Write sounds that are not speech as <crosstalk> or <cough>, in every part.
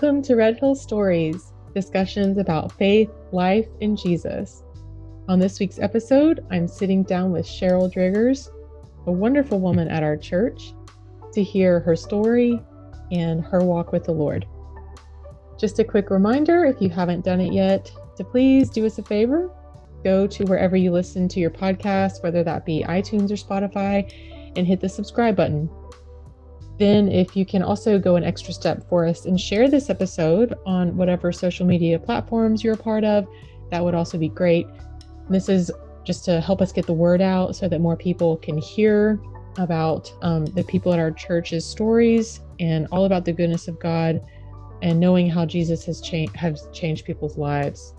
Welcome to Red Hills Stories, discussions about faith, life, and Jesus. On this week's episode, I'm sitting down with Sheryl Driggers, a wonderful woman at our church, to hear her story and her walk with the Lord. Just a quick reminder if you haven't done it yet, to please do us a favor. Go to wherever you listen to your podcast, whether that be iTunes or Spotify, and hit the subscribe button then, if you can also go an extra step for us and share this episode on whatever social media platforms you're a part of, that would also be great. This is just to help us get the word out so that more people can hear about um, the people at our church's stories and all about the goodness of God and knowing how Jesus has, has changed people's lives.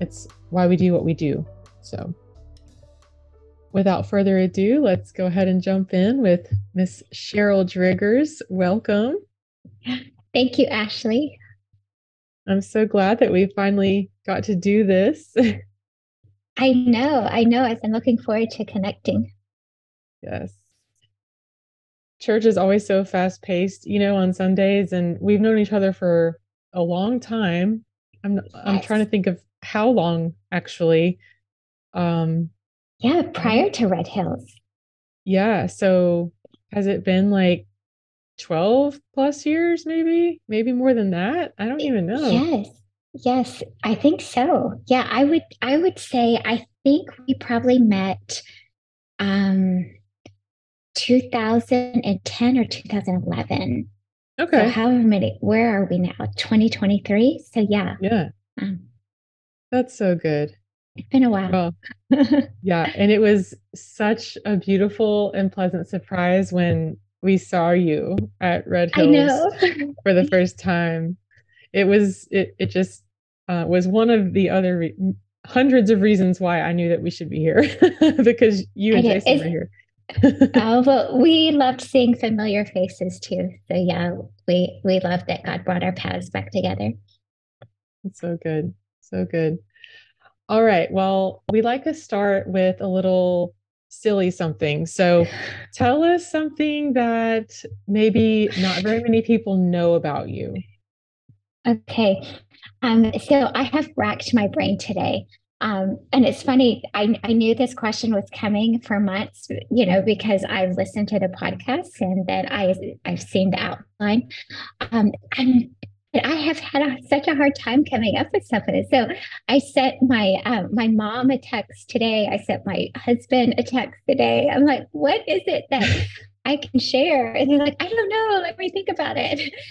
It's why we do what we do. So, without further ado, let's go ahead and jump in with Miss Sheryl Driggers. Welcome. Thank you, Ashley. I'm so glad that we finally got to do this. <laughs> I know, I know. I've been looking forward to connecting. Yes. Church is always so fast paced, you know, on Sundays, and we've known each other for a long time. I'm yes. I'm trying to think of how long actually. Um, yeah, prior to Red Hills. Yeah. So has it been like 12 plus years, maybe? Maybe more than that? I don't even know. Yes. Yes, I think so. Yeah, I would I would say I think we probably met um 2010 or 2011. Okay. So however many where are we now? 2023? So yeah. Yeah. Um, That's so good. It's been a while. Well, yeah. And it was such a beautiful and pleasant surprise when we saw you at Red Hills <laughs> for the first time. It was, it, it just uh, was one of the other re- hundreds of reasons why I knew that we should be here <laughs> because you and Jason were here. oh <laughs> well we loved seeing familiar faces too so yeah we we loved that god brought our paths back together it's so good so good all right. Well, we like to start with a little silly something. So <laughs> tell us something that maybe not very many people know about you. Okay. Um, so I have racked my brain today. Um, and it's funny, I, I knew this question was coming for months, you know, because I've listened to the podcast and that I, I've seen the outline. Um, I'm I have had a, such a hard time coming up with something. So I sent my um, my mom a text today. I sent my husband a text today. I'm like, what is it that I can share? And they're like, I don't know. Let me think about it. <laughs>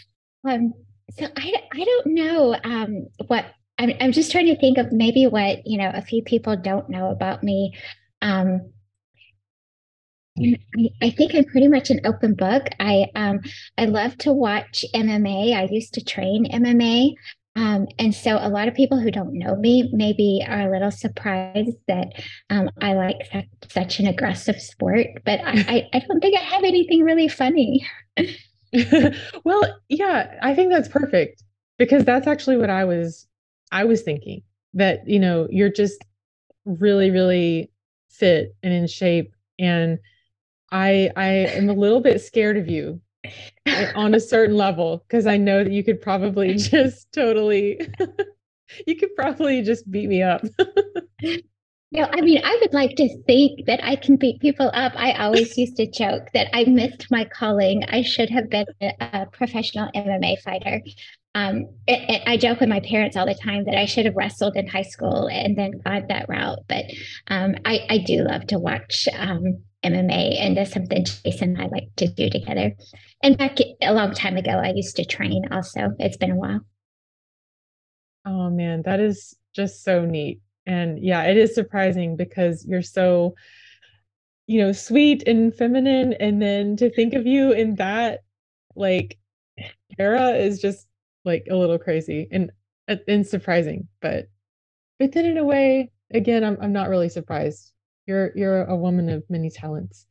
Um, so I I don't know um, what I'm. I'm just trying to think of maybe what you know a few people don't know about me. Um, I think I'm pretty much an open book. I um, I love to watch MMA. I used to train MMA. Um, and so a lot of people who don't know me maybe are a little surprised that um, I like such an aggressive sport, but I, I, I don't think I have anything really funny. <laughs> well, yeah, I think that's perfect because that's actually what I was I was thinking that, you know, you're just really, really fit and in shape and I I am a little bit scared of you on a certain level because I know that you could probably <laughs> just totally <laughs> you could probably just beat me up. No, I mean, I would like to think that I can beat people up. I always used to joke that I missed my calling. I should have been a, professional MMA fighter. Um, it, it, I joke with my parents all the time that I should have wrestled in high school and then gone that route. But um, I, I, do love to watch um, MMA, and that's something Jason and I like to do together. And back a long time ago, I used to train also. It's been a while. Oh man, that is just so neat. And yeah, it is surprising because you're so, you know, sweet and feminine. And then to think of you in that like era is just like a little crazy and uh, and surprising. But but then in a way, again, I'm I'm not really surprised you're you're a woman of many talents.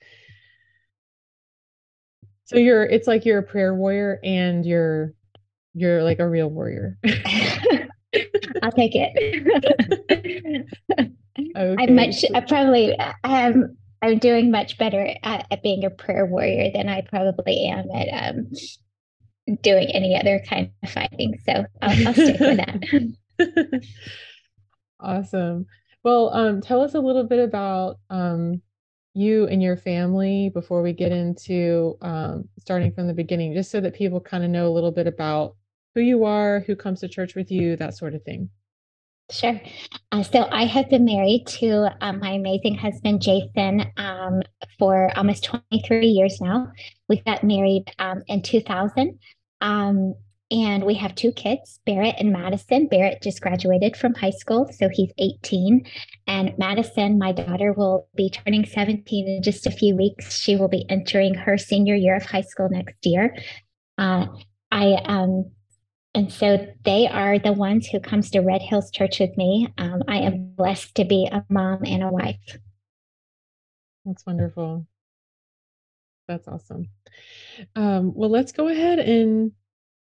So you're it's like you're a prayer warrior and you're you're like a real warrior. <laughs> I'll take it. <laughs> okay. I'm much I probably I'm I'm doing much better at, at, being a prayer warrior than I probably am at um doing any other kind of fighting. So I'll, I'll stick with that. <laughs> awesome. Well, um, tell us a little bit about um, you and your family before we get into um, starting from the beginning, just so that people kind of know a little bit about who you are, who comes to church with you, that sort of thing. Sure. Uh, so I have been married to uh, my amazing husband, Jason, um, for almost 23 years now. We got married um, in 2000. Um, and we have two kids, Barrett and Madison. Barrett just graduated from high school, so he's 18. And Madison, my daughter, will be turning 17 in just a few weeks. She will be entering her senior year of high school next year. Uh, I um, and so they are the ones who comes to Red Hills Church with me. Um, I am blessed to be a mom and a wife. That's wonderful. That's awesome. Um, well, let's go ahead and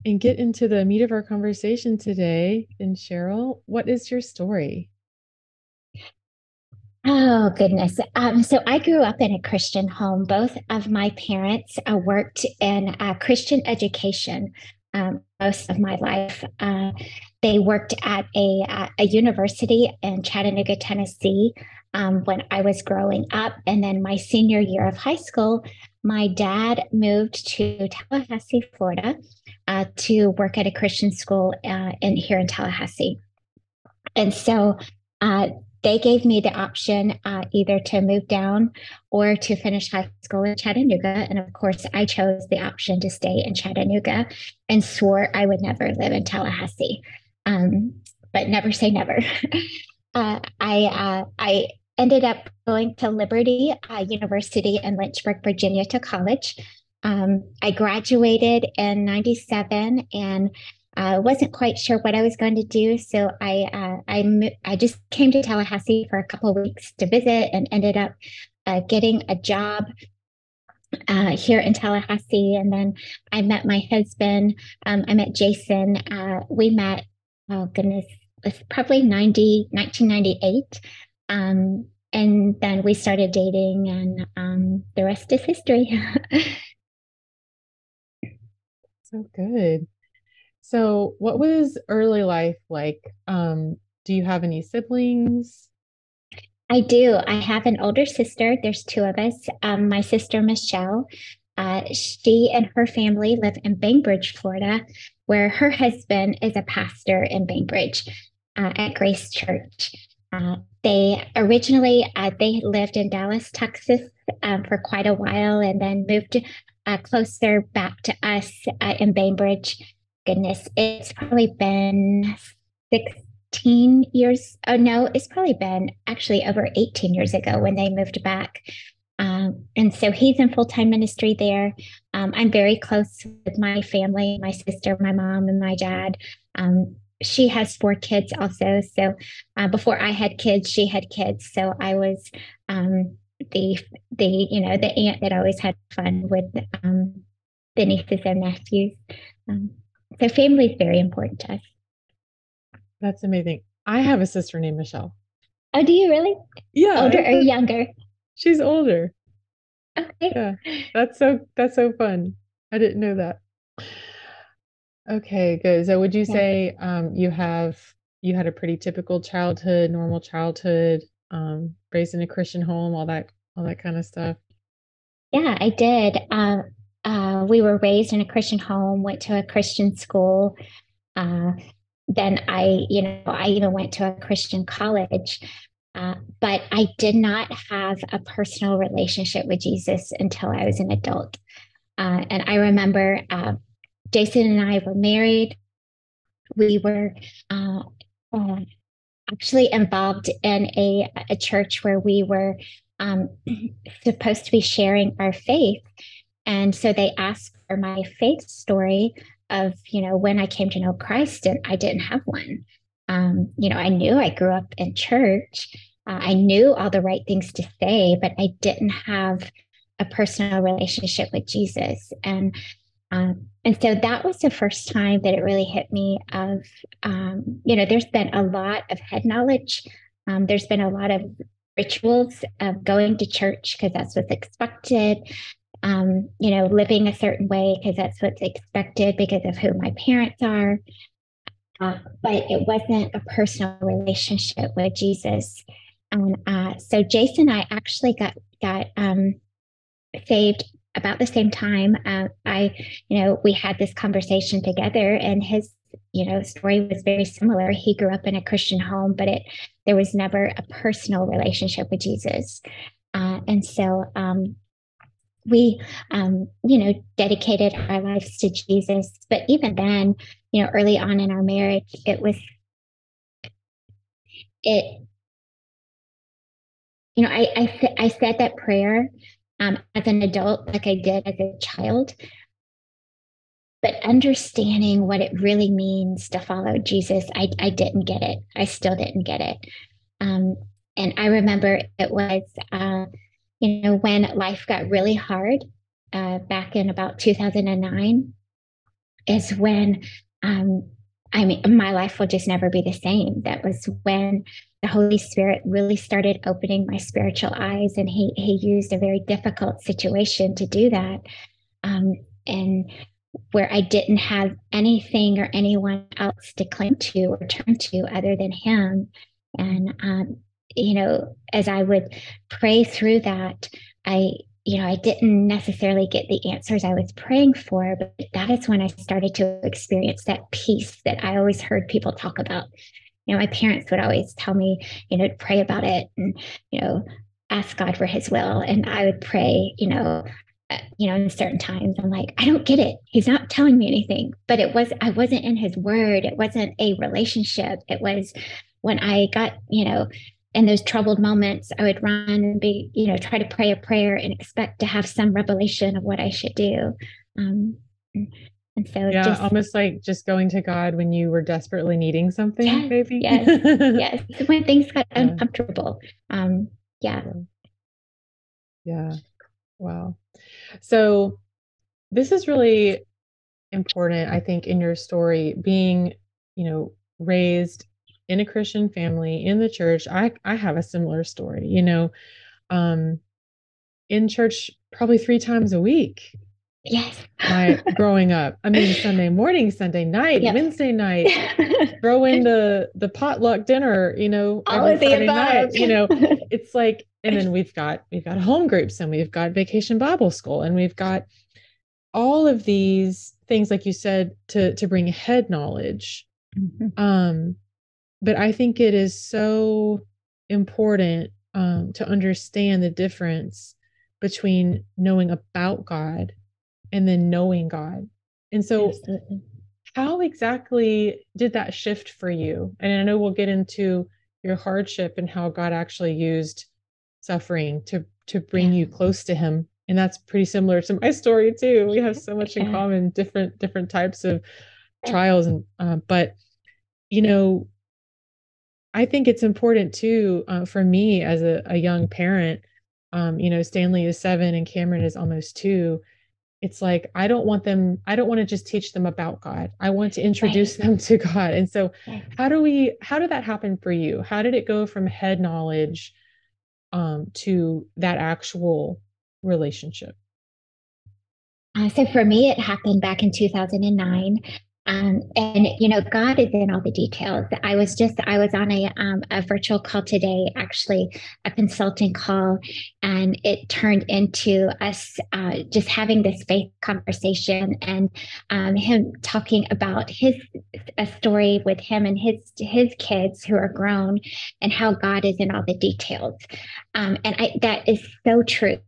and get into the meat of our conversation today. And Sheryl, what is your story? Oh goodness. Um, so I grew up in a Christian home. Both of my parents uh, worked in uh, Christian education um, most of my life. Uh, they worked at a, a university in Chattanooga, Tennessee um, when I was growing up. And then my senior year of high school, my dad moved to Tallahassee, Florida uh, to work at a Christian school uh, in here in Tallahassee. And so uh, they gave me the option uh, either to move down or to finish high school in Chattanooga. And of course, I chose the option to stay in Chattanooga and swore I would never live in Tallahassee. Um, but never say never. <laughs> uh, I uh, I ended up going to Liberty University in Lynchburg, Virginia, to college. Um, I graduated in '97 and I uh, wasn't quite sure what I was going to do, so I uh, I I just came to Tallahassee for a couple of weeks to visit, and ended up uh, getting a job uh, here in Tallahassee. And then I met my husband. Um, I met Jason. Uh, we met. Oh goodness, it's probably 90, 1998. Um, and then we started dating, and um, the rest is history. <laughs> so good. So, what was early life like? Um, do you have any siblings? I do. I have an older sister. There's two of us. Um, my sister, Michelle, uh, she and her family live in Bainbridge, Florida, where her husband is a pastor in Bainbridge uh, at Grace Church. Uh, they originally uh, they lived in Dallas, Texas, um, for quite a while, and then moved uh, closer back to us uh, in Bainbridge goodness, it's probably been 16 years. Oh, no, it's probably been actually over 18 years ago when they moved back. Um, and so he's in full time ministry there. Um, I'm very close with my family, my sister, my mom, and my dad. Um, she has four kids also. So uh, before I had kids, she had kids. So I was um, the the you know the aunt that always had fun with um, the nieces and nephews. Um, so family is very important to us. That's amazing. I have a sister named Michelle. Oh, do you really? Yeah. Older or younger? She's older. Okay. Yeah. That's so that's so fun. I didn't know that. Okay, good. So would you yeah. say um you have you had a pretty typical childhood, normal childhood, um, raised in a Christian home, all that all that kind of stuff? Yeah, I did. Um, uh, we were raised in a Christian home, went to a Christian school. Uh, then I, you know, I even went to a Christian college. Uh, but I did not have a personal relationship with Jesus until I was an adult. Uh, and I remember uh, Jason and I were married. We were uh, actually involved in a, a church where we were um, <clears throat> supposed to be sharing our faith. And so they asked for my faith story of, you know, when I came to know Christ, and I didn't have one. Um, you know, I knew I grew up in church. Uh, I knew all the right things to say, but I didn't have a personal relationship with Jesus. And um, and so that was the first time that it really hit me of, um, you know, there's been a lot of head knowledge. Um, there's been a lot of rituals of going to church because that's what's expected um, you know, living a certain way because that's what's expected because of who my parents are. Uh, but it wasn't a personal relationship with Jesus. And uh, so Jason and I actually got got um, saved about the same time. Uh, I, you know, we had this conversation together, and his, you know, story was very similar. He grew up in a Christian home, but it there was never a personal relationship with Jesus, uh, and so um, we, um, you know, dedicated our lives to Jesus. But even then, you know, early on in our marriage, it was it. You know, I I, I said that prayer um, as an adult like I did as a child. But understanding what it really means to follow Jesus, I, I didn't get it. I still didn't get it. Um, and I remember it was, uh, you know, when life got really hard uh, back in about 2009, is when um, I mean, my life will just never be the same. That was when the Holy Spirit really started opening my spiritual eyes, and He He used a very difficult situation to do that, um, and where I didn't have anything or anyone else to cling to or turn to other than Him, and um, you know, as I would pray through that, I you know, I didn't necessarily get the answers I was praying for, but that is when I started to experience that peace that I always heard people talk about. You know, my parents would always tell me, you know, pray about it and, you know, ask God for his will. And I would pray, you know, uh, you know, in certain times, I'm like, I don't get it. He's not telling me anything. But it was, I wasn't in his word. It wasn't a relationship. It was when I got, you know, in those troubled moments, I would run and be, you know, try to pray a prayer and expect to have some revelation of what I should do. Um, and so, yeah, just, almost like just going to God when you were desperately needing something, yes, maybe. yes, <laughs> yes. When things got yeah. uncomfortable. Um, yeah. Yeah. Wow. So, this is really important, I think, in your story, being, you know, raised in a Christian family in the church. I I have a similar story, you know, um, in church probably three times a week. Yes. my growing up. I mean Sunday morning, Sunday night, yep. Wednesday night, <laughs> throw in the the potluck dinner, you know, All every Friday night. You know, <laughs> it's like and then we've got we've got home groups and we've got vacation Bible school and we've got all of these things like you said to to bring head knowledge. Mm-hmm. Um but I think it is so important um, to understand the difference between knowing about God and then knowing God. And so, Absolutely. how exactly did that shift for you? And I know we'll get into your hardship and how God actually used suffering to to bring yeah. you close to Him. And that's pretty similar to my story too. We have so much in <laughs> common, different different types of trials, and uh, but you know I think it's important too uh, for me as a, a young parent. Um, you know, Stanley is seven and Cameron is almost two. It's like I don't want them. I don't want to just teach them about God. I want to introduce right. <laughs> them to God. And so, how do we? How did that happen for you? How did it go from head knowledge um, to that actual relationship? Uh, so for me, it happened back in 2009. Um, and you know, God is in all the details. I was just I was on a um, a virtual call today, actually a consulting call, and it turned into us uh, just having this faith conversation and um, him talking about his a story with him and his his kids who are grown and how God is in all the details. Um, and I, that is so true.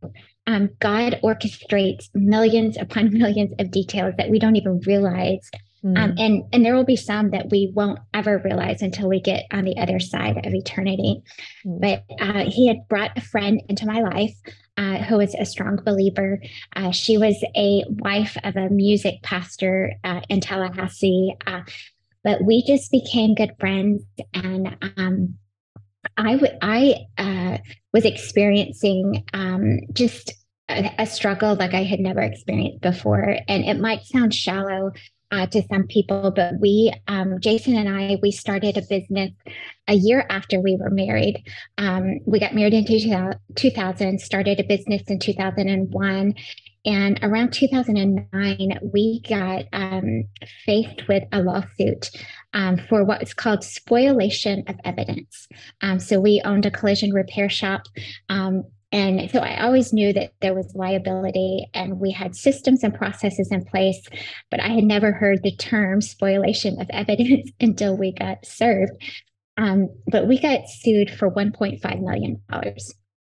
Um, God orchestrates millions upon <laughs> millions of details that we don't even realize Mm. Um, and and there will be some that we won't ever realize until we get on the other side of eternity. Mm. But uh, he had brought a friend into my life uh, who was a strong believer. Uh, she was a wife of a music pastor uh, in Tallahassee. Uh, but we just became good friends, and um, I, w- I uh, was experiencing um, just a, a struggle like I had never experienced before. And it might sound shallow, uh, to some people, but we, um, Jason and I, we started a business a year after we were married. Um, we got married in 2000, started a business in 2001. And around 2009, we got um, faced with a lawsuit um, for what's called spoliation of evidence. Um, so we owned a collision repair shop. And so I always knew that there was liability and we had systems and processes in place, but I had never heard the term spoliation of <laughs> evidence until we got served. Um, but we got sued for $1.5 million.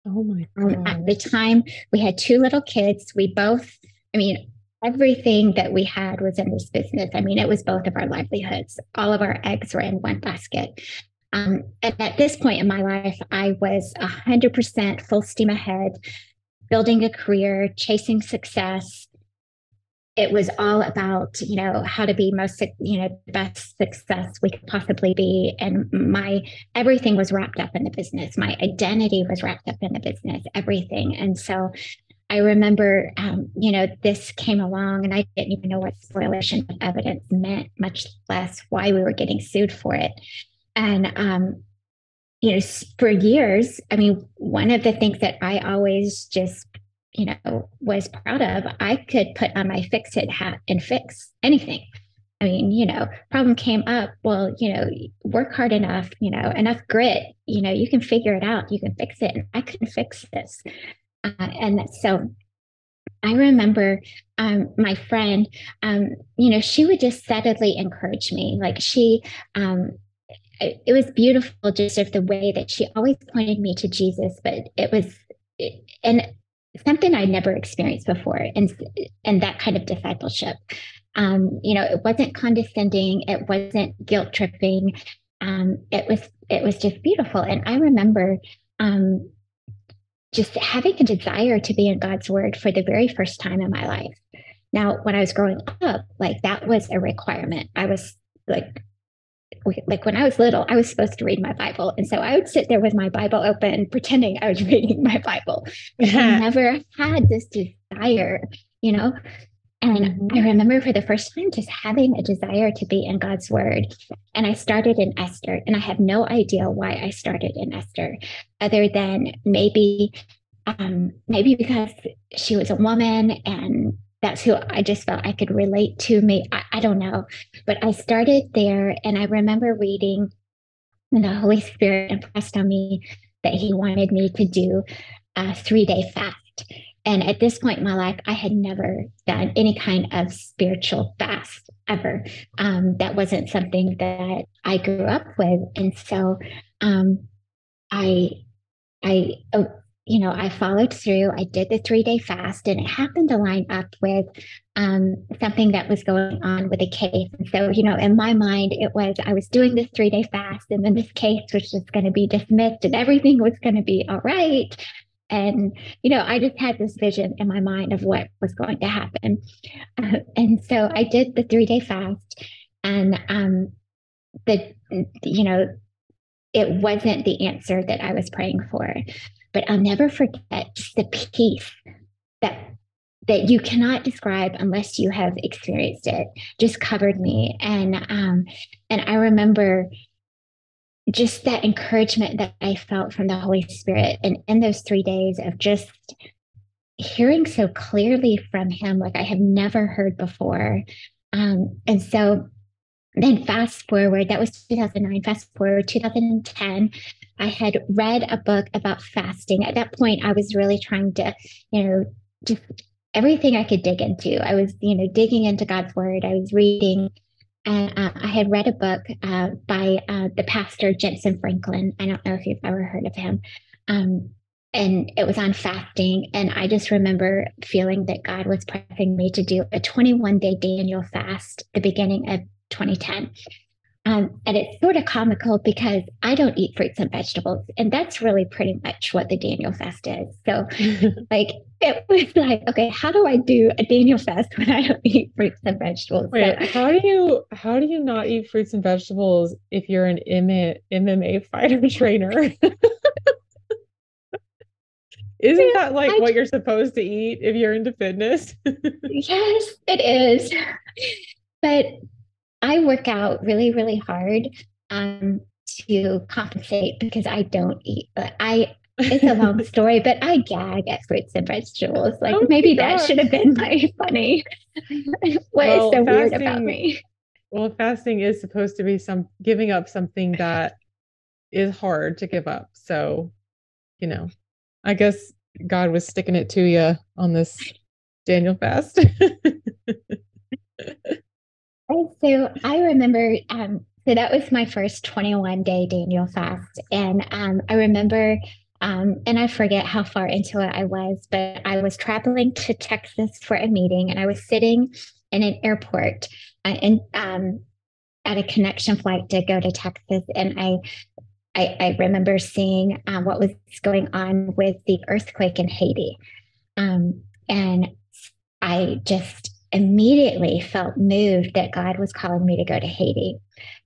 Oh my God. Um, at the time, we had two little kids. We both, I mean, everything that we had was in this business. I mean, it was both of our livelihoods. All of our eggs were in one basket. Um, and at this point in my life, I was 100% full steam ahead, building a career, chasing success. It was all about, you know, how to be most, you know, best success we could possibly be. And my everything was wrapped up in the business. My identity was wrapped up in the business, everything. And so I remember, um, you know, this came along and I didn't even know what spoliation of evidence meant, much less why we were getting sued for it. And, um, you know, for years, I mean, one of the things that I always just, you know, was proud of, I could put on my fix it hat and fix anything. I mean, you know, problem came up. Well, you know, work hard enough, you know, enough grit, you know, you can figure it out. You can fix it. And I couldn't fix this. Uh, and so I remember um, my friend, um, you know, she would just steadily encourage me. Like she, um, it was beautiful just of the way that she always pointed me to Jesus, but it was and something I'd never experienced before, and and that kind of discipleship. Um, you know, it wasn't condescending, it wasn't guilt tripping. Um, it was it was just beautiful, and I remember um, just having a desire to be in God's Word for the very first time in my life. Now, when I was growing up, like that was a requirement. I was like like when I was little, I was supposed to read my Bible. And so I would sit there with my Bible open, pretending I was <laughs> reading my Bible. I <laughs> never had this desire, you know? And mm-hmm. I remember for the first time just having a desire to be in God's word. And I started in Esther, and I have no idea why I started in Esther, other than maybe um, maybe because she was a woman and that's who I just felt I could relate to me. I, I don't know. But I started there and I remember reading and the Holy Spirit impressed on me that he wanted me to do a three day fast. And at this point in my life, I had never done any kind of spiritual fast ever. Um, that wasn't something that I grew up with. And so um, I, I, oh, you know, I followed through. I did the three day fast, and it happened to line up with um, something that was going on with a case. And so, you know, in my mind, it was I was doing this three day fast, and then this case was just going to be dismissed, and everything was going to be all right. And, you know, I just had this vision in my mind of what was going to happen. Uh, <laughs> and so I did the three day fast, and um, the, you know, it wasn't the answer that I was praying for. But I'll never forget just the peace that that you cannot describe unless you have experienced it just covered me. And um and i remember just that encouragement that i felt from the holy spirit and in those three days of just hearing so clearly from him like i have never heard before. Um and so then fast forward that was 2009 fast forward 2010 I had read a book about fasting. At that point, I was really trying to, you know, just everything I could dig into. I was, you know, digging into God's word. I was reading, and uh, I had read a book uh, by uh, the pastor Jentezen Franklin. I don't know if you've ever heard of him. Um, and it was on fasting. And I just remember feeling that God was pressing me to do a 21 day Daniel fast the beginning of 2010. Um, and it's sort of comical because I don't eat fruits and vegetables. And that's really pretty much what the Daniel fast is. So, <laughs> like, it was like, okay, how do I do a Daniel fast when I don't eat fruits and vegetables? Wait, so, how do you how do you not eat fruits and vegetables if you're an MMA, MMA fighter <laughs> trainer? <laughs> Isn't that like I, what you're supposed to eat if you're into fitness? yes, it is. But I work out really, really hard um, to compensate because I don't eat. But I it's a long <laughs> story, but I gag at fruits and vegetables. Like oh maybe that should have been my <laughs> funny. <laughs> what well, is so fasting, weird about me? Well, fasting is supposed to be some giving up something that is hard to give up. So, you know, I guess God was sticking it to you on this Daniel fast. So I remember um, so that was my first 21 day Daniel fast. And um, I remember, um, and I forget how far into it I was, but I was traveling to Texas for a meeting and I was sitting in an airport uh, and um, at a connection flight to go to Texas. And I, I, I remember seeing uh, what was going on with the earthquake in Haiti. Um, and I just immediately felt moved that God was calling me to go to Haiti.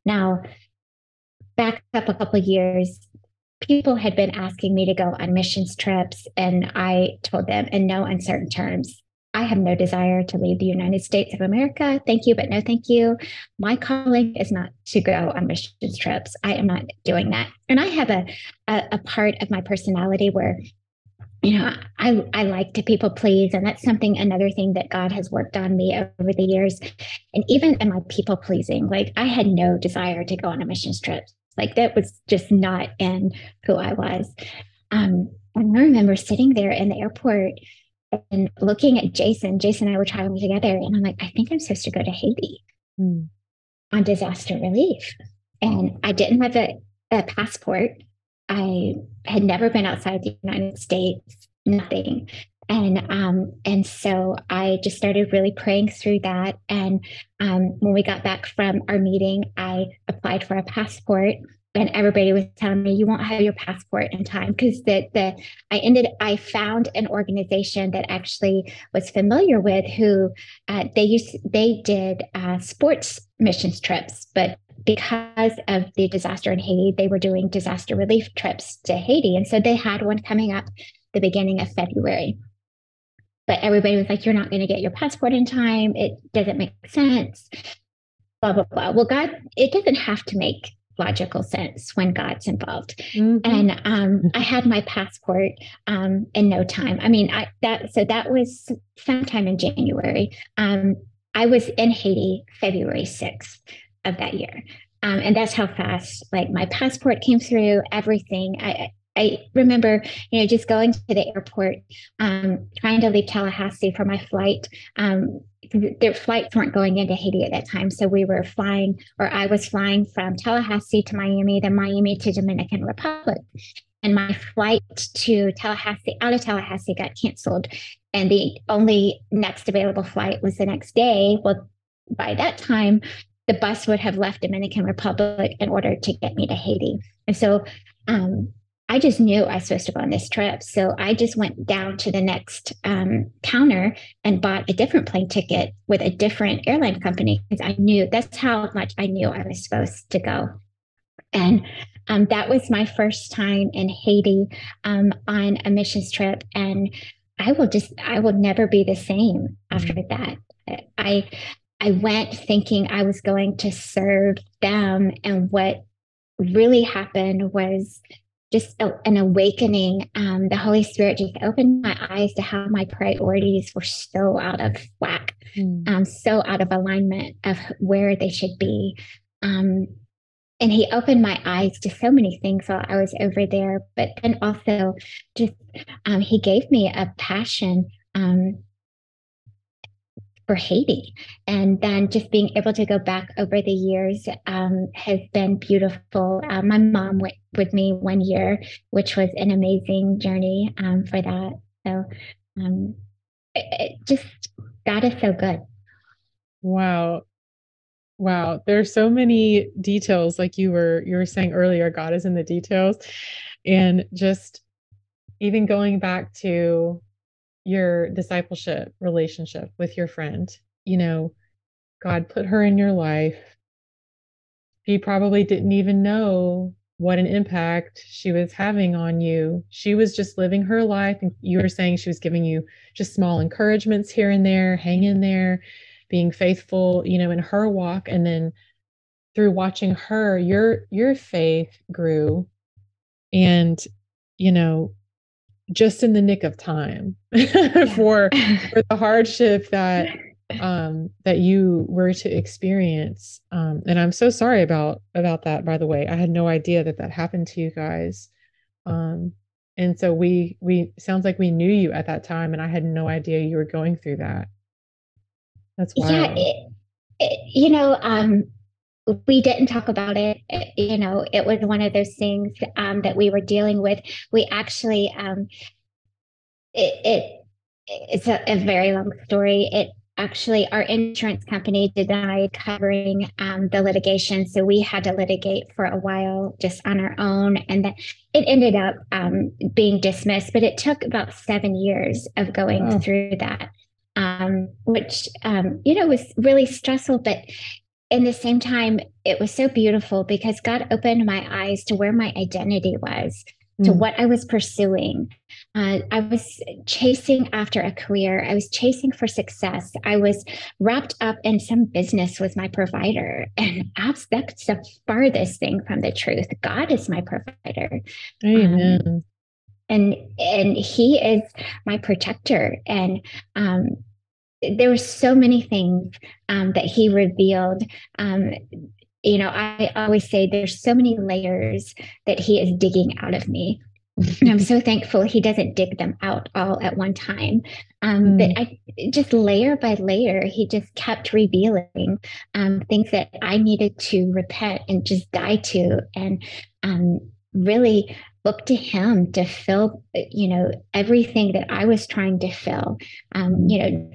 Now, back up a couple years, people had been asking me to go on missions trips, and I told them in no uncertain terms, I have no desire to leave the United States of America. Thank you, but no thank you. My calling is not to go on missions trips. I am not doing that. And I have a, a, a part of my personality where you know, I I like to people please, and that's something another thing that God has worked on me over the years. And even in my people pleasing, like I had no desire to go on a mission trip. Like that was just not in who I was. Um, and I remember sitting there in the airport and looking at Jason. Jason and I were traveling together, and I'm like, I think I'm supposed to go to Haiti mm. on disaster relief. And I didn't have a, a passport. I had never been outside the United States, nothing. And um, and so I just started really praying through that. And um, when we got back from our meeting, I applied for a passport and everybody was telling me you won't have your passport in time because the the I ended I found an organization that actually was familiar with who uh, they used they did uh, sports missions trips, but because of the disaster in Haiti, they were doing disaster relief trips to Haiti. And so they had one coming up the beginning of February. But everybody was like, you're not going to get your passport in time. It doesn't make sense. Blah, blah, blah. Well, God, it doesn't have to make logical sense when God's involved. Mm-hmm. And um, I had my passport um, in no time. I mean, I that so that was sometime in January. Um, I was in Haiti February 6th of that year. Um, and that's how fast like my passport came through everything. I i remember you know just going to the airport um, trying to leave tallahassee for my flight. Um, their flights weren't going into haiti at that time so we were flying or i was flying from tallahassee to miami then miami to dominican republic. And my flight to tallahassee out of tallahassee got canceled and the only next available flight was the next day. Well by that time the bus would have left Dominican Republic in order to get me to Haiti. And so um, I just knew I was supposed to go on this trip. So I just went down to the next um, counter and bought a different plane ticket with a different airline company because I knew that's how much I knew I was supposed to go. And um, that was my first time in Haiti um, on a missions trip. And I will just, I will never be the same after that. I I went thinking I was going to serve them. And what really happened was just a, an awakening. Um, the Holy Spirit just opened my eyes to how my priorities were so out of whack, mm. um, so out of alignment of where they should be. Um, and he opened my eyes to so many things while I was over there. But then also, just um, he gave me a passion um, for Haiti. And then just being able to go back over the years um, has been beautiful. Uh, my mom went with me one year, which was an amazing journey um, for that. So um, it, it just, God is so good. Wow. Wow. There's so many details, like you were you were saying earlier, God is in the details. And just even going back to your discipleship relationship with your friend. You know, God put her in your life. She probably didn't even know what an impact she was having on you. She was just living her life. And you were saying she was giving you just small encouragements here and there, hang in there, being faithful, you know, in her walk. And then through watching her, your your faith grew. And, you know, just in the nick of time <laughs> for <laughs> for the hardship that <laughs> um that you were to experience um and i'm so sorry about about that by the way. I had no idea that that happened to you guys um and so we we sounds like we knew you at that time and i had no idea you were going through that. That's wild. yeah it, it, you know um we didn't talk about it. You know, it was one of those things um, that we were dealing with. We actually, um, it, it it's a, a, very long story. It actually, our insurance company denied covering um, the litigation, so we had to litigate for a while just on our own, and then it ended up um, being dismissed. But it took about seven years of going oh. through that. Um, which um, you know was really stressful. But in the same time, it was so beautiful because God opened my eyes to where my identity was, mm. to what I was pursuing. Uh, I was chasing after a career. I was chasing for success. I was wrapped up in some business with my provider. <laughs> And that's, that's the farthest thing from the truth. God is my provider. Amen. Um, and and he is my protector and um, there were so many things um, that he revealed. Um, you know, I always say there's so many layers that he is digging out of me. and <laughs> I'm so thankful he doesn't dig them out all at one time. Um, mm. But I just layer by layer, he just kept revealing um, things that I needed to repent and just die to, and um, really look to him to fill, you know, everything that I was trying to fill. Um, you know,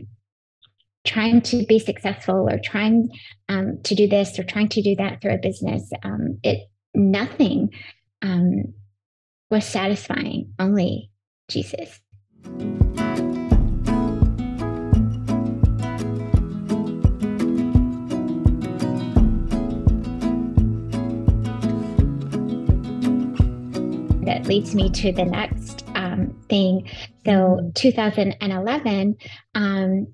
trying to be successful or trying um, to do this or trying to do that through a business um, it nothing um, was satisfying only jesus. That leads me to the next um, thing. So 2011 um,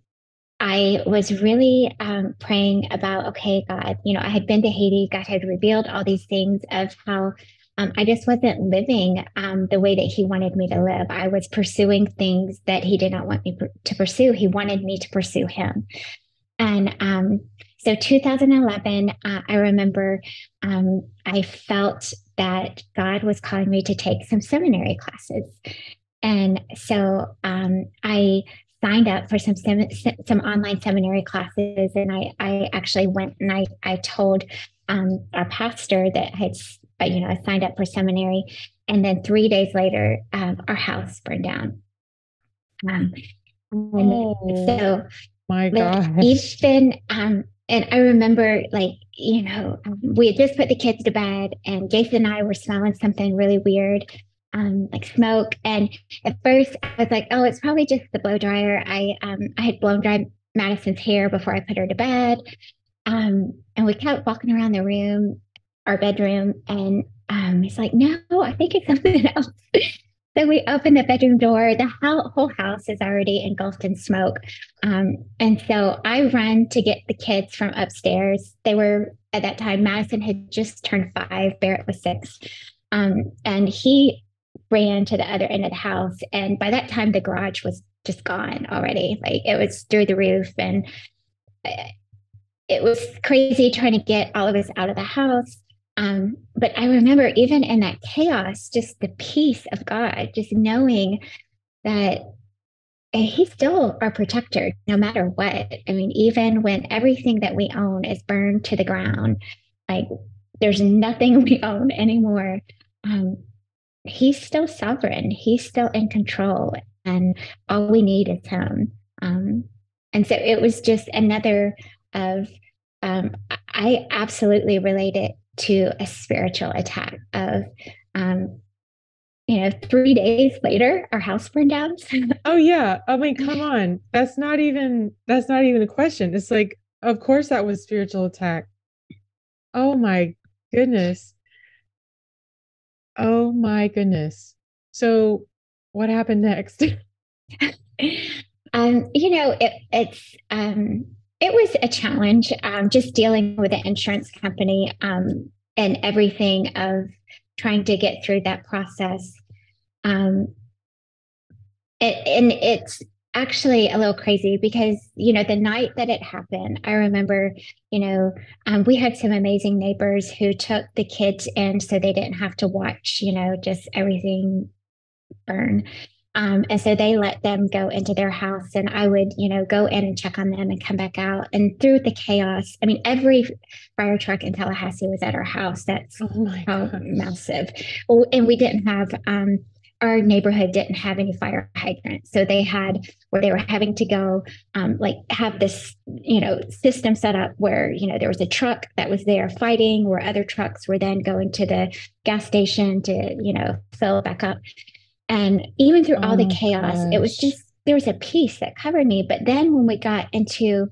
I was really um, praying about, okay, God, you know, I had been to Haiti. God had revealed all these things of how um, I just wasn't living um, the way that He wanted me to live. I was pursuing things that He did not want me to pursue. He wanted me to pursue Him. And um, so, 2011, uh, I remember um, I felt that God was calling me to take some seminary classes. And so um, I signed up for some some online seminary classes, and I I actually went and I I told um, our pastor that I had uh, you know I signed up for seminary, and then three days later, um, our house burned down. Um, oh, so my God, even um, and I remember like you know we had just put the kids to bed, and Jason and I were smelling something really weird um, like smoke. And at first, I was like, "Oh, it's probably just the blow dryer." I um, I had blown dry Madison's hair before I put her to bed, um, and we kept walking around the room, our bedroom, and um, it's like, "No, I think it's <laughs> something else." so we open the bedroom door. The whole house is already engulfed in smoke, um, and so I run to get the kids from upstairs. They were at that time. Madison had just turned five. Barrett was six. Um, and he ran to the other end of the house. And by that time, the garage was just gone already. Like it was through the roof. And it was crazy trying to get all of us out of the house. Um, but I remember even in that chaos, just the peace of God, just knowing that he's still our protector no matter what. I mean, even when everything that we own is burned to the ground, like there's nothing <laughs> we own anymore. Um, he's still sovereign. He's still in control, and all we need is him. Um, and so it was just another of um, I absolutely relate it to a spiritual attack of um, you know, three days later, our house burned down. <laughs> oh yeah. I mean, come on. That's not even that's not even a question. It's like, of course that was spiritual attack. Oh my goodness. Oh my goodness. So what happened next? <laughs> um, you know, it, it's um, it was a challenge um, just dealing with the insurance company um, and everything of trying to get through that process. Um, it, and it's actually a little crazy because you know the night that it happened i remember you know um, we had some amazing neighbors who took the kids in so they didn't have to watch you know just everything burn. Um, and so they let them go into their house and i would you know go in and check on them and come back out. And through the chaos i mean every fire truck in tallahassee was at our house. That's oh how massive. And we didn't have um, our neighborhood didn't have any fire hydrants so they had where they were having to go um, like have this you know system set up where you know there was a truck that was there fighting where other trucks were then going to the gas station to you know fill back up. And even through oh all the oh chaos gosh. it was just there was a peace that covered me. But then when we got into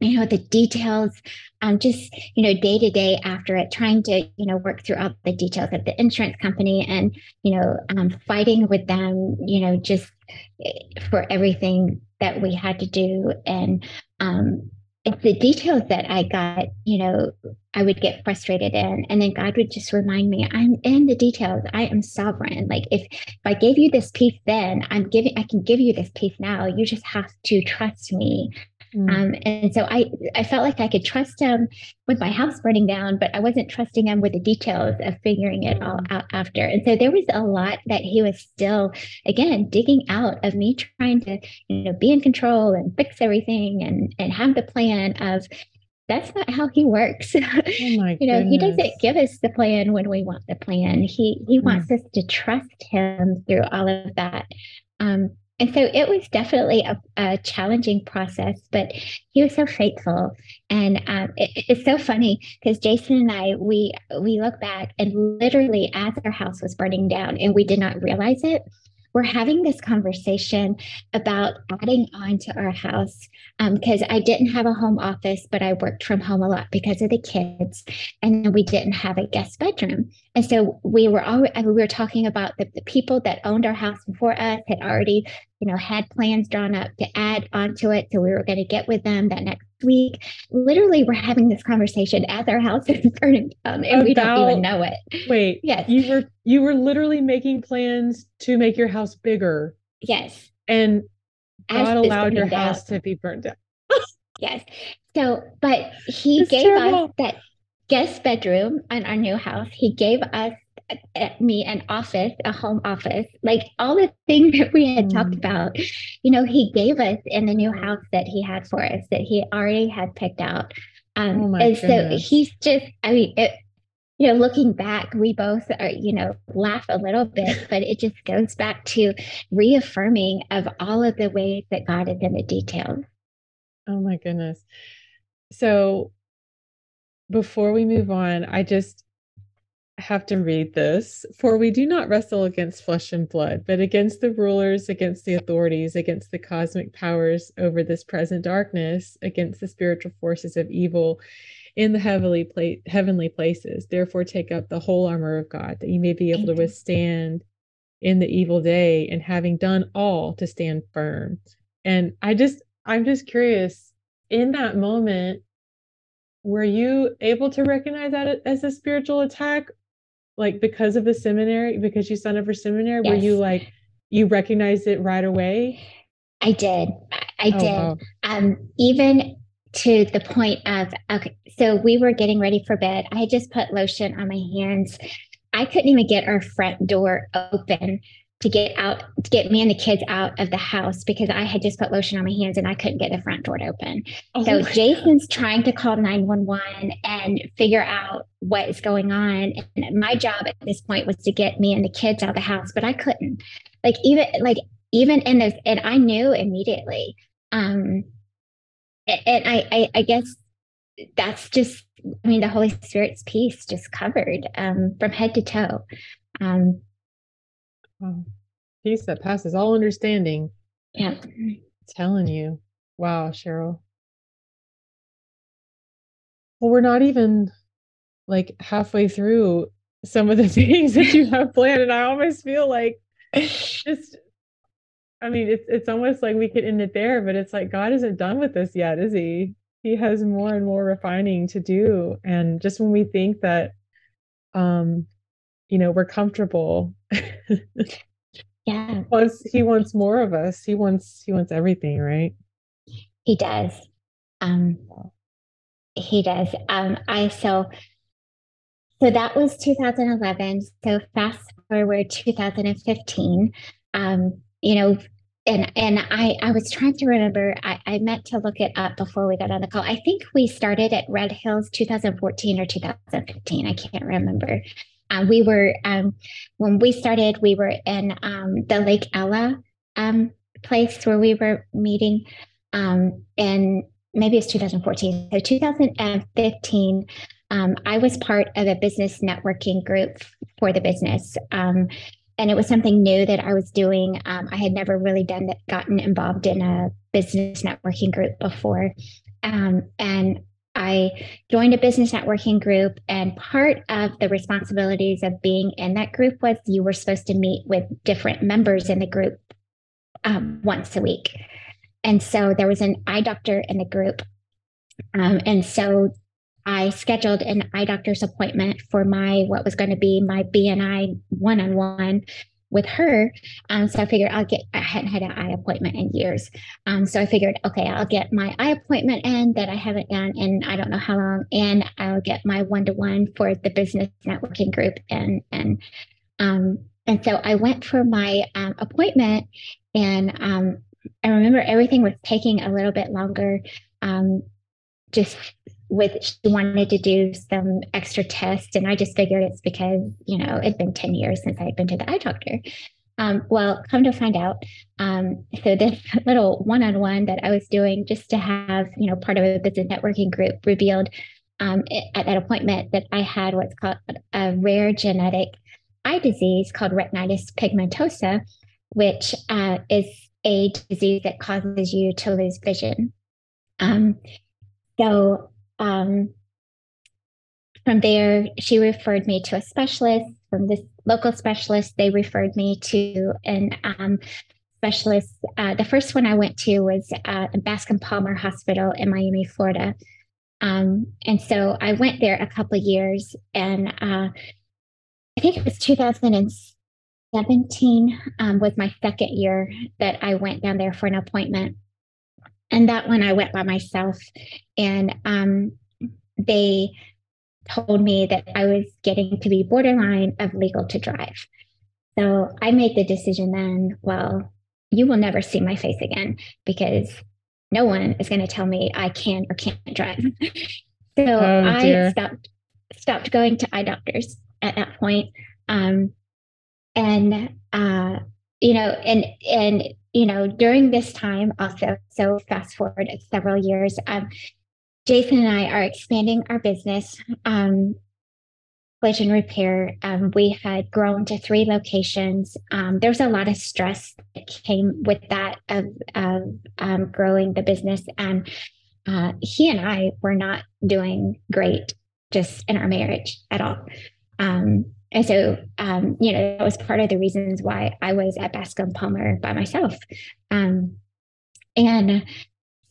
you know the details um just you know day to day after it trying to you know work through all the details of the insurance company and you know um fighting with them you know just eh, for everything that we had to do and um it's the details that I got, you know, I would get frustrated in. And then God would just remind me, I'm in the details. I am sovereign. Like if, if I gave you this peace then, I'm giving, I can give you this peace now. You just have to trust me Mm. Um, and so I, I felt like I could trust him with my house burning down, but I wasn't trusting him with the details of figuring it all mm. out after. And so there was a lot that he was still, again, digging out of me trying to, you know, be in control and fix everything and and have the plan of that's not how he works. <laughs> Oh you know, goodness. he doesn't give us the plan when we want the plan. He he mm. wants us to trust him through all of that. Um, and so it was definitely a, a, challenging process, but he was so faithful. And um, it, it's so funny because Jason and I, we we look back and literally as our house was burning down, and we did not realize it we're having this conversation about adding on to our house because um, I didn't have a home office, but I worked from home a lot because of the kids, and we didn't have a guest bedroom. And so we were all we were talking about the, the people that owned our house before us had already you know, had plans drawn up to add onto it. So we were going to get with them that next week. Literally, we're having this conversation as our house is burning down, and About, we don't even know it. Wait, yes, you were you were literally making plans to make your house bigger. Yes, and as God allowed your house to be burned down. <laughs> yes. So, but He it's gave terrible. us that guest bedroom in our new house. He gave us me an office, a home office, like all the things that we had mm. talked about, you know, he gave us in the new house that he had for us that he already had picked out. Um, oh and goodness. so he's just, I mean, it, you know, looking back, we both are, you know, laugh a little bit, <laughs> but it just goes back to reaffirming of all of the ways that God is in the details. Oh my goodness. So before we move on, I just have to read this. For we do not wrestle against flesh and blood, but against the rulers, against the authorities, against the cosmic powers over this present darkness, against the spiritual forces of evil in the heavenly pla- heavenly places. Therefore, take up the whole armor of God, that you may be able to withstand in the evil day, and having done all to stand firm. And I just, I'm just curious. In that moment, were you able to recognize that as a spiritual attack like because of the seminary because you signed up for seminary yes. were you like you recognized it right away? I did. I oh, did. wow. um even to the point of okay so we were getting ready for bed. I had just put lotion on my hands. I couldn't even get our front door open to get out to get me and the kids out of the house because I had just put lotion on my hands and I couldn't get the front door to open. Oh so Jason's God. trying to call 911 and figure out what is going on. And my job at this point was to get me and the kids out of the house, but I couldn't. Like even like even in those and I knew immediately. Um and I I, I guess that's just I mean the Holy Spirit's peace just covered um from head to toe. Um Peace that passes all understanding. Yeah. I'm telling you. Wow, Sheryl. Well, we're not even like halfway through some of the <laughs> things that you have planned. And I almost feel like just I mean, it's it's almost like we could end it there, but it's like God isn't done with this yet, is he? He has more and more refining to do. And just when we think that um, you know, we're comfortable <laughs> Yeah. He wants he wants more of us. He wants he wants everything, right? He does. Um he does. Um I so so that was 2011. So fast forward 2015. Um, you know, and and I I was trying to remember. I, I meant to look it up before we got on the call. I think we started at Red Hills 2014 or 2015. I can't remember. Uh, we were um, when we started. We were in um, the Lake Ella um, place where we were meeting, um, and maybe it's 2014. So 2015. Um, I was part of a business networking group for the business. Um, and it was something new that I was doing. Um, I had never really done that, gotten involved in a business networking group before. And I joined a business networking group, and part of the responsibilities of being in that group was you were supposed to meet with different members in the group um, once a week. And so there was an eye doctor in the group. Um, and so I scheduled an eye doctor's appointment for my what was going to be my BNI one on one with her. Um, so I figured I'll get, I hadn't had an eye appointment in years. Um, so I figured, okay, I'll get my eye appointment in that I haven't done in I don't know how long, and I'll get my one to one for the business networking group. And, and, um, and so I went for my um, appointment, and um, I remember everything was taking a little bit longer. Um, just with she wanted to do some extra tests and i just figured it's because you know it'd been 10 years since i had been to the eye doctor. Um, well come to find out um, so this <laughs> little one-on-one that i was doing just to have you know part of a business networking group revealed um, at that appointment that i had what's called a rare genetic eye disease called retinitis pigmentosa which uh, is a disease that causes you to lose vision. Um, so um, from there, she referred me to a specialist. From this local specialist, they referred me to an um, specialist. Uh, the first one I went to was uh, Bascom Palmer Hospital in Miami, Florida. Um, and so I went there a couple years, and uh, I think it was 2017 um, was my second year that I went down there for an appointment and that one I went by myself, and um, they told me that I was getting to be borderline of legal to drive. So I made the decision then, well, you will never see my face again because no one is going to tell me I can or can't drive. so oh, I stopped stopped going to eye doctors at that point. Um, and uh, you know, and and you know, during this time also, so fast forward several years, um, Jason and I are expanding our business, um, collision repair. Um, we had grown to three locations. Um, there was a lot of stress that came with that of, of um, growing the business. And uh, he and I were not doing great just in our marriage at all. Um, and so, um, you know, that was part of the reasons why I was at Bascom Palmer by myself. Um, and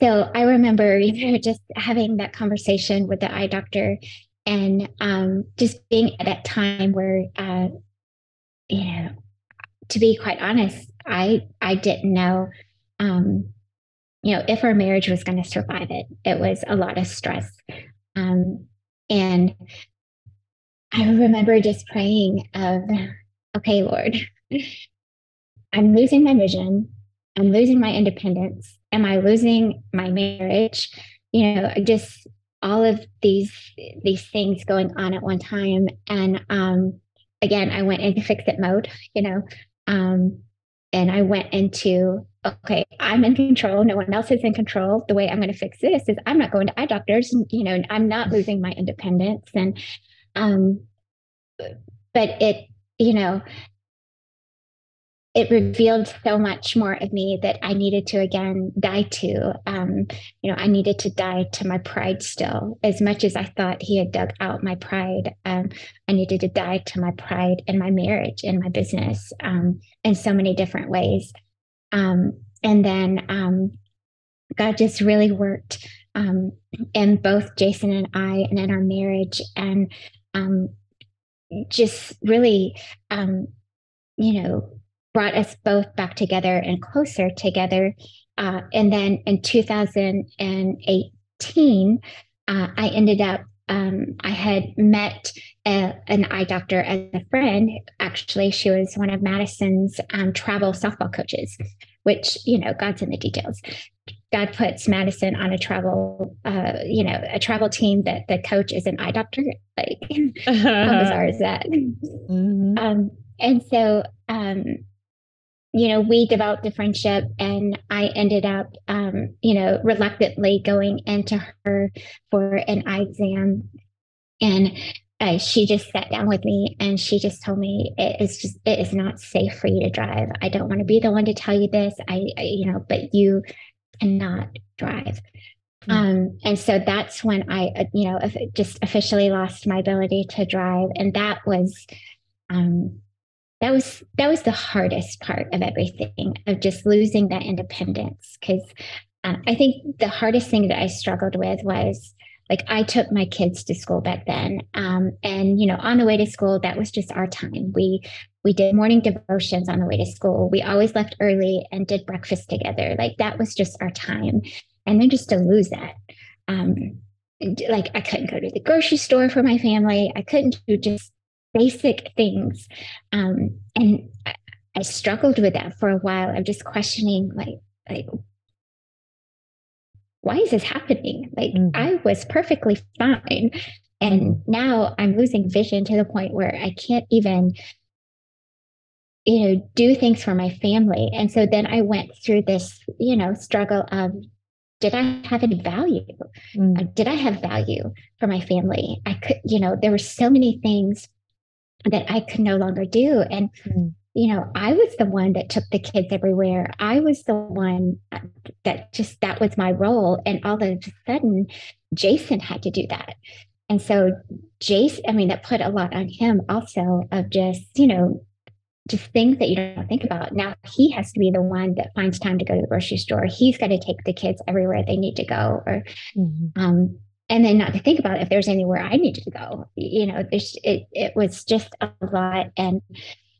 so I remember, <laughs> you know, just having that conversation with the eye doctor and um, just being at that time where, uh, you know, to be quite honest, I I didn't know, um, you know, if our marriage was going to survive it. It was a lot of stress, um, and I remember just praying of, okay, Lord, I'm losing my vision. I'm losing my independence. Am I losing my marriage? You know, just all of these these things going on at one time. And um, again, I went into fix it mode, you know, um, and I went into okay, I'm in control. No one else is in control. The way I'm going to fix this is I'm not going to eye doctors. You know, I'm not losing my independence. And um, but it, you know, it revealed so much more of me that I needed to again die to. Um, you know, I needed to die to my pride still. As much as I thought he had dug out my pride, um, I needed to die to my pride in my marriage, in my business, um, in so many different ways. Um, and then um, God just really worked um, in both Jason and I and in our marriage. And um, just really, um, you know, brought us both back together and closer together. Uh, and then in 2018, uh, I ended up, um, I had met a, an eye doctor as a friend. Actually, she was one of Madison's um, travel softball coaches, which, you know, God's in the details. God puts Madison on a travel, uh, you know, a travel team that the coach is an eye doctor. Like, <laughs> how <laughs> bizarre is that? Mm-hmm. Um, and so, um, you know, we developed a friendship, and I ended up, um, you know, reluctantly going into her for an eye exam, and uh, she just sat down with me and she just told me it is just it is not safe for you to drive. I don't want to be the one to tell you this. I, I you know, but you cannot drive. Mm-hmm. Um, and so that's when I, uh, you know, just officially lost my ability to drive, and that was, um, that was that was the hardest part of everything of just losing that independence. Because uh, I think the hardest thing that I struggled with was like I took my kids to school back then, um, and you know, on the way to school, that was just our time. We we did morning devotions on the way to school. We always left early and did breakfast together. Like that was just our time. And then just to lose that, um, like I couldn't go to the grocery store for my family. I couldn't do just basic things, um, and I, I struggled with that for a while. I'm just questioning, like, like why is this happening? Like mm-hmm. I was perfectly fine. And mm-hmm. now I'm losing vision to the point where I can't even, you know, do things for my family. And so then I went through this, you know, struggle of did I have any value? Mm. Uh, did I have value for my family? I could, you know, there were so many things that I could no longer do. And mm you know, I was the one that took the kids everywhere. I was the one uh, that just that was my role. And all of a sudden, Jason had to do that. And so Jason, I mean, that put a lot on him also of just, you know, just things that you don't think about. Now he has to be the one that finds time to go to the grocery store. He's got to take the kids everywhere they need to go. Or mm-hmm. um, and then not to think about if there's anywhere I needed to go. You know, there's it it was just a lot. And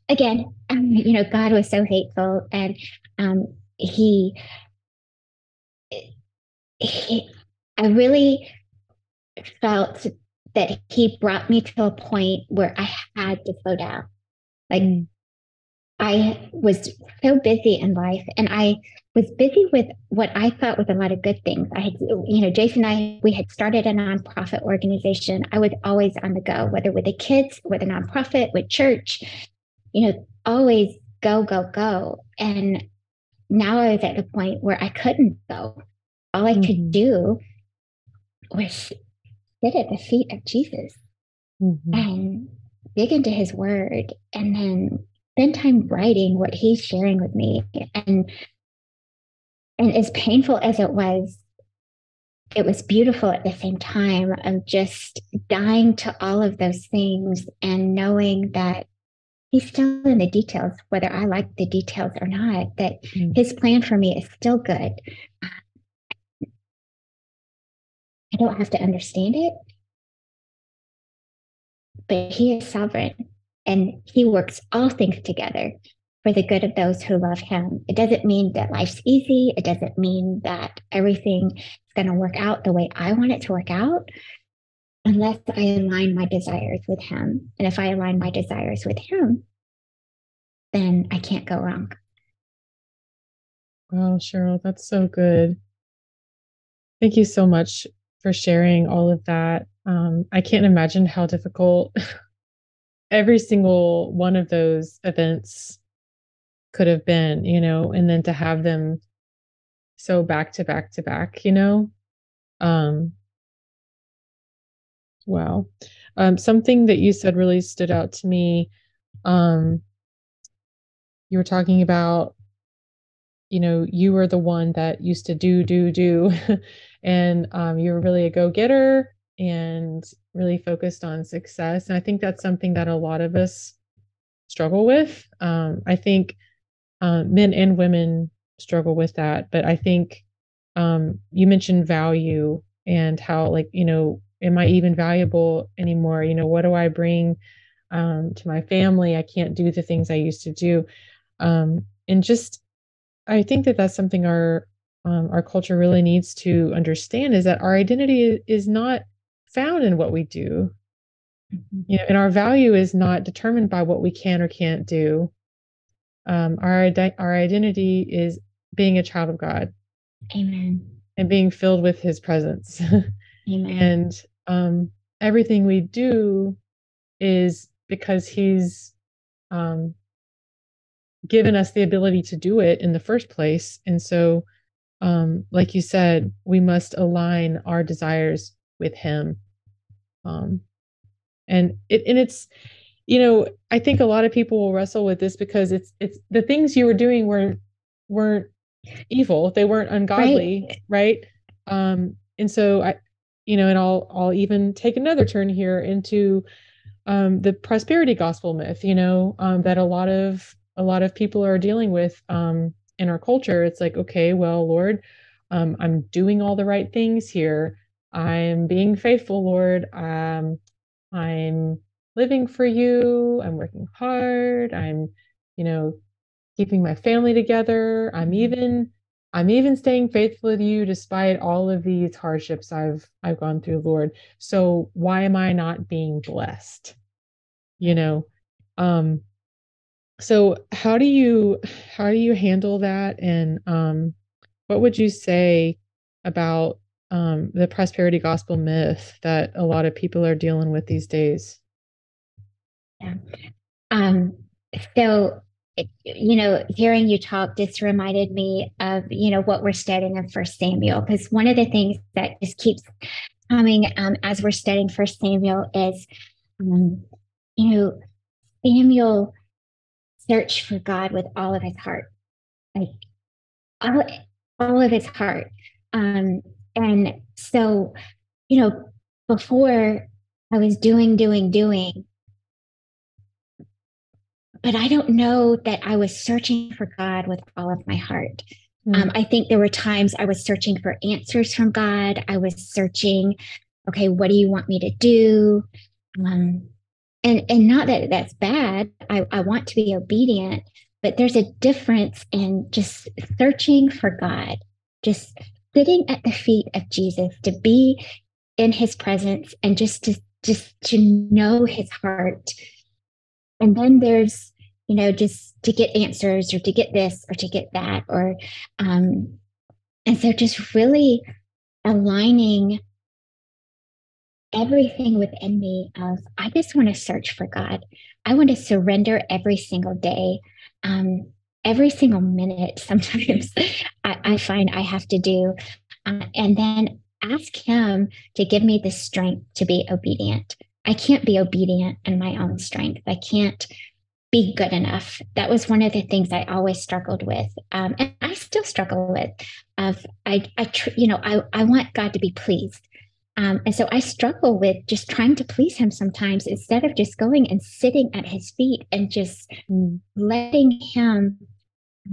again, um, you know, God was so faithful and um, he, he, I really felt that he brought me to a point where I had to slow down. Like mm. I was so busy in life and I was busy with what I thought was a lot of good things. I had, you know, Jason and I, we had started a nonprofit organization. I was always on the go, whether with the kids, with a nonprofit, with church you know, always go, go, go. And now I was at the point where I couldn't go. All I mm-hmm. could do was sit at the feet of Jesus mm-hmm. and dig into his word and then spend time writing what he's sharing with me. And and as painful as it was, it was beautiful at the same time of just dying to all of those things and knowing that he's still in the details, whether I like the details or not, that mm. his plan for me is still good. I don't have to understand it, but he is sovereign and he works all things together for the good of those who love him. It doesn't mean that life's easy. It doesn't mean that everything is going to work out the way I want it to work out unless I align my desires with Him. And if I align my desires with Him, then I can't go wrong. Wow, Sheryl, that's so good. Thank you so much for sharing all of that. Um, I can't imagine how difficult <laughs> every single one of those events could have been, you know, and then to have them so back to back to back, you know. Um, Wow. Um, something that you said really stood out to me. Um, you were talking about, you know, you were the one that used to do, do, do, <laughs> and um, you were really a go getter and really focused on success. And I think that's something that a lot of us struggle with. Um, I think uh, men and women struggle with that, but I think um, you mentioned value and how, like, you know, am I even valuable anymore? You know, what do I bring um, to my family? I can't do the things I used to do. um, and just i think that that's something our um, our culture really needs to understand is that our identity is not found in what we do mm-hmm. you know and our value is not determined by what we can or can't do um, our our identity is being a child of god amen and being filled with his presence <laughs> amen. And um, everything we do is because he's um, given us the ability to do it in the first place. And so um, like you said we must align our desires with him. Um, and it and it's you know i think a lot of people will wrestle with this because it's it's the things you were doing were weren't evil. They weren't ungodly right, right? um and so i you know and i'll i'll even take another turn here into um the prosperity gospel myth you know um that a lot of a lot of people are dealing with um in our culture. It's like okay well lord um i'm doing all the right things here. I'm being faithful lord. Um i'm living for you. I'm working hard. I'm you know keeping my family together. I'm mm-hmm. even i'm even staying faithful to you despite all of these hardships i've i've gone through lord. So why am i not being blessed? You know um so how do you how do you handle that? And um what would you say about um the prosperity gospel myth that a lot of people are dealing with these days? Yeah. Um, so, you know, hearing you talk just reminded me of, you know, what we're studying in First Samuel, because one of the things that just keeps coming um, as we're studying First Samuel is, um, you know, Samuel searched for God with all of his heart, like all, all of his heart. Um, and so, you know, before I was doing, doing, doing, but I don't know that I was searching for God with all of my heart. Mm. Um, I think there were times I was searching for answers from God. I was searching, okay, what do you want me to do? Um, and and not that that's bad. I, I want to be obedient, but there's a difference in just searching for God, just sitting at the feet of Jesus, to be in His presence, and just to just to know His heart. And then there's you know, just to get answers or to get this or to get that. Or, um, and so just really aligning everything within me of, I just want to search for God. I want to surrender every single day. Um, every single minute, <laughs> sometimes I, I, find I have to do. Uh, and then ask Him to give me the strength to be obedient. I can't be obedient in my own strength. I can't be good enough. That was one of the things I always struggled with, um, and I still struggle with. Of I, I, tr- you know, I, I want God to be pleased, um, and so I struggle with just trying to please Him sometimes instead of just going and sitting at His feet and just letting Him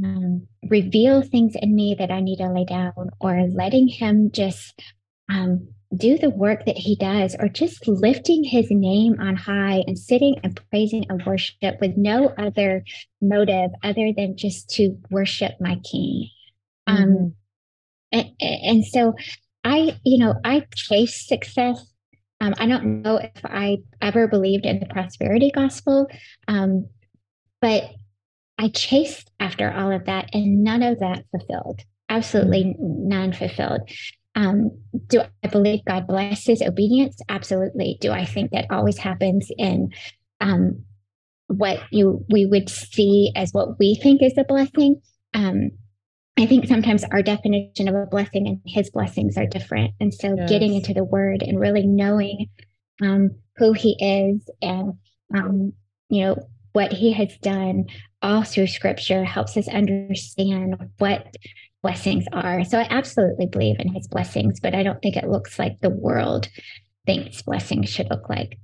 um, reveal things in me that I need to lay down, or letting Him just um, do the work that he does, or just lifting his name on high and sitting and praising and worship with no other motive other than just to worship my king. Um, mm-hmm. Um, and, and so I, you know, I chase success. Um, I don't know if I ever believed in the prosperity gospel, um, but I chased after all of that, and none of that fulfilled. Absolutely mm-hmm. none fulfilled. Um, do I believe God blesses obedience? Absolutely. Do I think that always happens in um, what you we would see as what we think is a blessing? Um, I think sometimes our definition of a blessing and His blessings are different, and so yes. getting into the Word and really knowing um, who He is and um, you know what He has done all through Scripture helps us understand what blessings are. So I absolutely believe in his blessings, but I don't think it looks like the world thinks blessings should look like.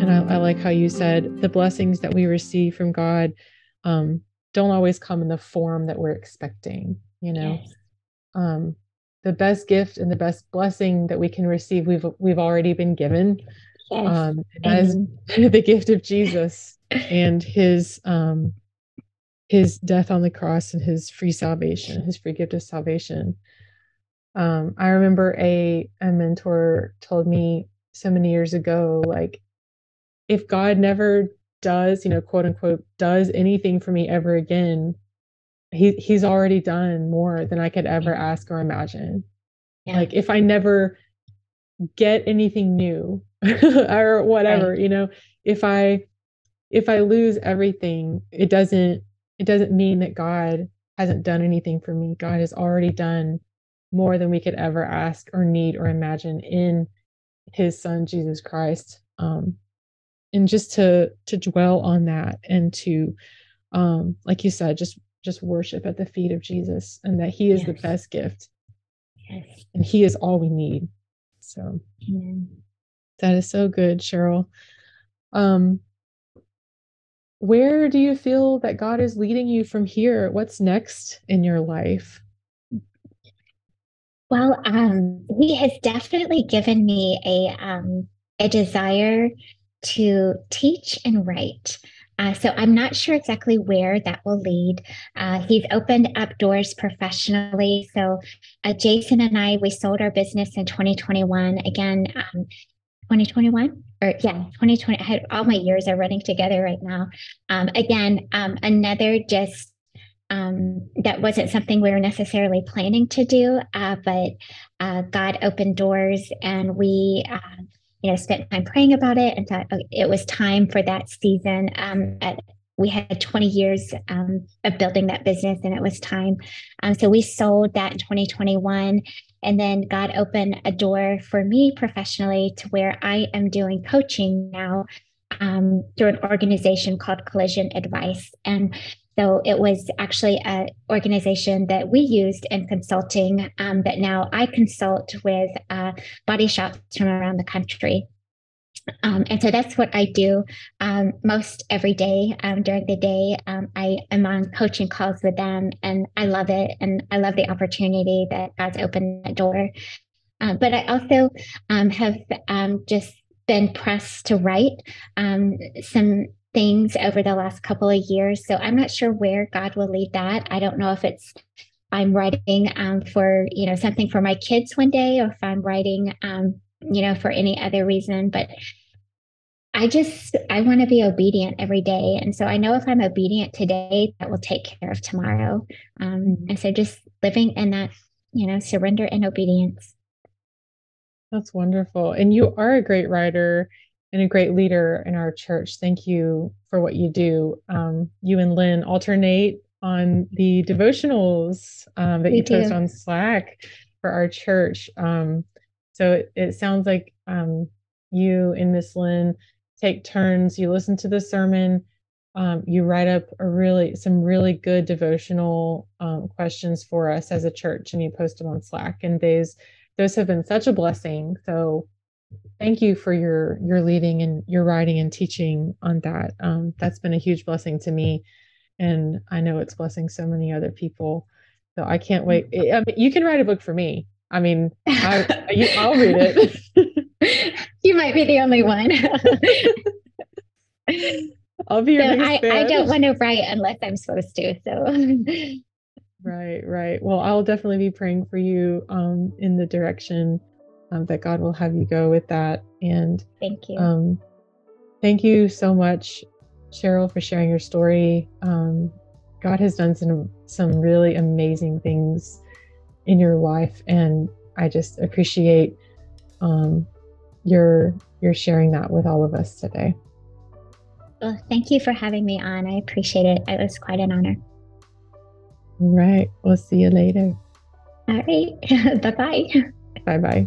And I, I like how you said the blessings that we receive from God um, don't always come in the form that we're expecting, you know. Yes. Um, the best gift and the best blessing that we can receive, we've we've already been given. Yes. Um, that is <laughs> the gift of Jesus and his um his death on the cross and his free salvation, his free gift of salvation. Um, I remember a a mentor told me so many years ago, like, if God never does, you know, quote unquote, does anything for me ever again, he he's already done more than I could ever ask or imagine. Yeah. Like if I never get anything new <laughs> or whatever, right. you know, if I if I lose everything, it doesn't it doesn't mean that God hasn't done anything for me. God has already done more than we could ever ask or need or imagine in his son Jesus Christ. Um, and just to to dwell on that and to um like you said just just worship at the feet of Jesus and that he is yes. the best gift. Yes. And he is all we need. So Amen. that is so good, Sheryl. Um where do you feel that God is leading you from here? What's next in your life? Well, um, he has definitely given me a um, a desire to teach and write. Uh, so I'm not sure exactly where that will lead. Uh, he's opened up doors professionally. So uh, Jason and I, we sold our business in 2021. Again, um, 2021 or yeah 2020 I had all my years are running together right now um, again um, another just um, that wasn't something we were necessarily planning to do uh, but uh, god opened doors and we uh, you know spent time praying about it and thought it was time for that season um, at, we had 20 years um, of building that business and it was time um, so we sold that in 2021 and then God opened a door for me professionally to where I am doing coaching now um, through an organization called Collision Advice. And so it was actually an organization that we used in consulting um, that now I consult with uh, body shops from around the country. Um, and so that's what I do um, most every day um, during the day. Um, I am on coaching calls with them, and I love it. And I love the opportunity that God's opened that door. Uh, but I also um, have um, just been pressed to write some things over the last couple of years. So I'm not sure where God will lead that. I don't know if it's I'm writing for you know something for my kids one day, or if I'm writing you know, for any other reason. But I just, I want to be obedient every day. And so I know if I'm obedient today, that will take care of tomorrow. Um, mm-hmm. and so just living in that, you know, surrender and obedience. That's wonderful. And you are a great writer and a great leader in our church. Thank you for what you do. Um, you and Lynn alternate on the devotionals um, that we you post on Slack for our church. Um, so it, it sounds like um, you and Miss Lynn take turns. You listen to the sermon. Um, you write up a really some really good devotional um, questions for us as a church, and you post them on Slack. And those those have been such a blessing. So thank you for your your leading and your writing and teaching on that. Um, that's been a huge blessing to me, and I know it's blessing so many other people. So I can't wait. I mean, you can write a book for me. I mean, I, <laughs> will read it. <laughs> you might be the only one. <laughs> I'll be your so I, I don't want to write unless I'm supposed to. So right, right. Well, I'll definitely be praying for you um, in the direction um, that God will have you go with that. And thank you. Um, thank you so much, Sheryl, for sharing your story. Um, God has done some some really amazing things in your life and i just appreciate um, your your sharing that with all of us today. Well thank you for having me on. I appreciate it. It was quite an honor. All right. We'll see you later. All right. <laughs> Bye-bye. Bye-bye